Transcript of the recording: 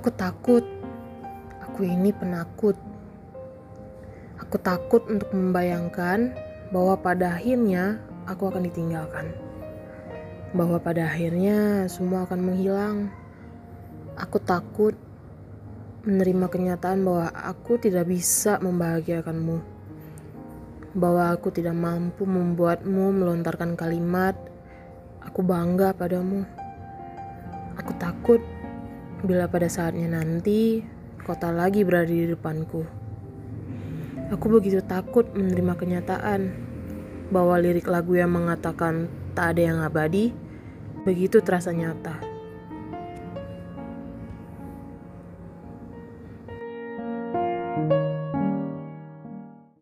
Aku takut. Aku ini penakut. Aku takut untuk membayangkan bahwa pada akhirnya aku akan ditinggalkan. Bahwa pada akhirnya semua akan menghilang. Aku takut menerima kenyataan bahwa aku tidak bisa membahagiakanmu. Bahwa aku tidak mampu membuatmu melontarkan kalimat, "Aku bangga padamu." Aku takut bila pada saatnya nanti kota lagi berada di depanku. Aku begitu takut menerima kenyataan bahwa lirik lagu yang mengatakan tak ada yang abadi begitu terasa nyata.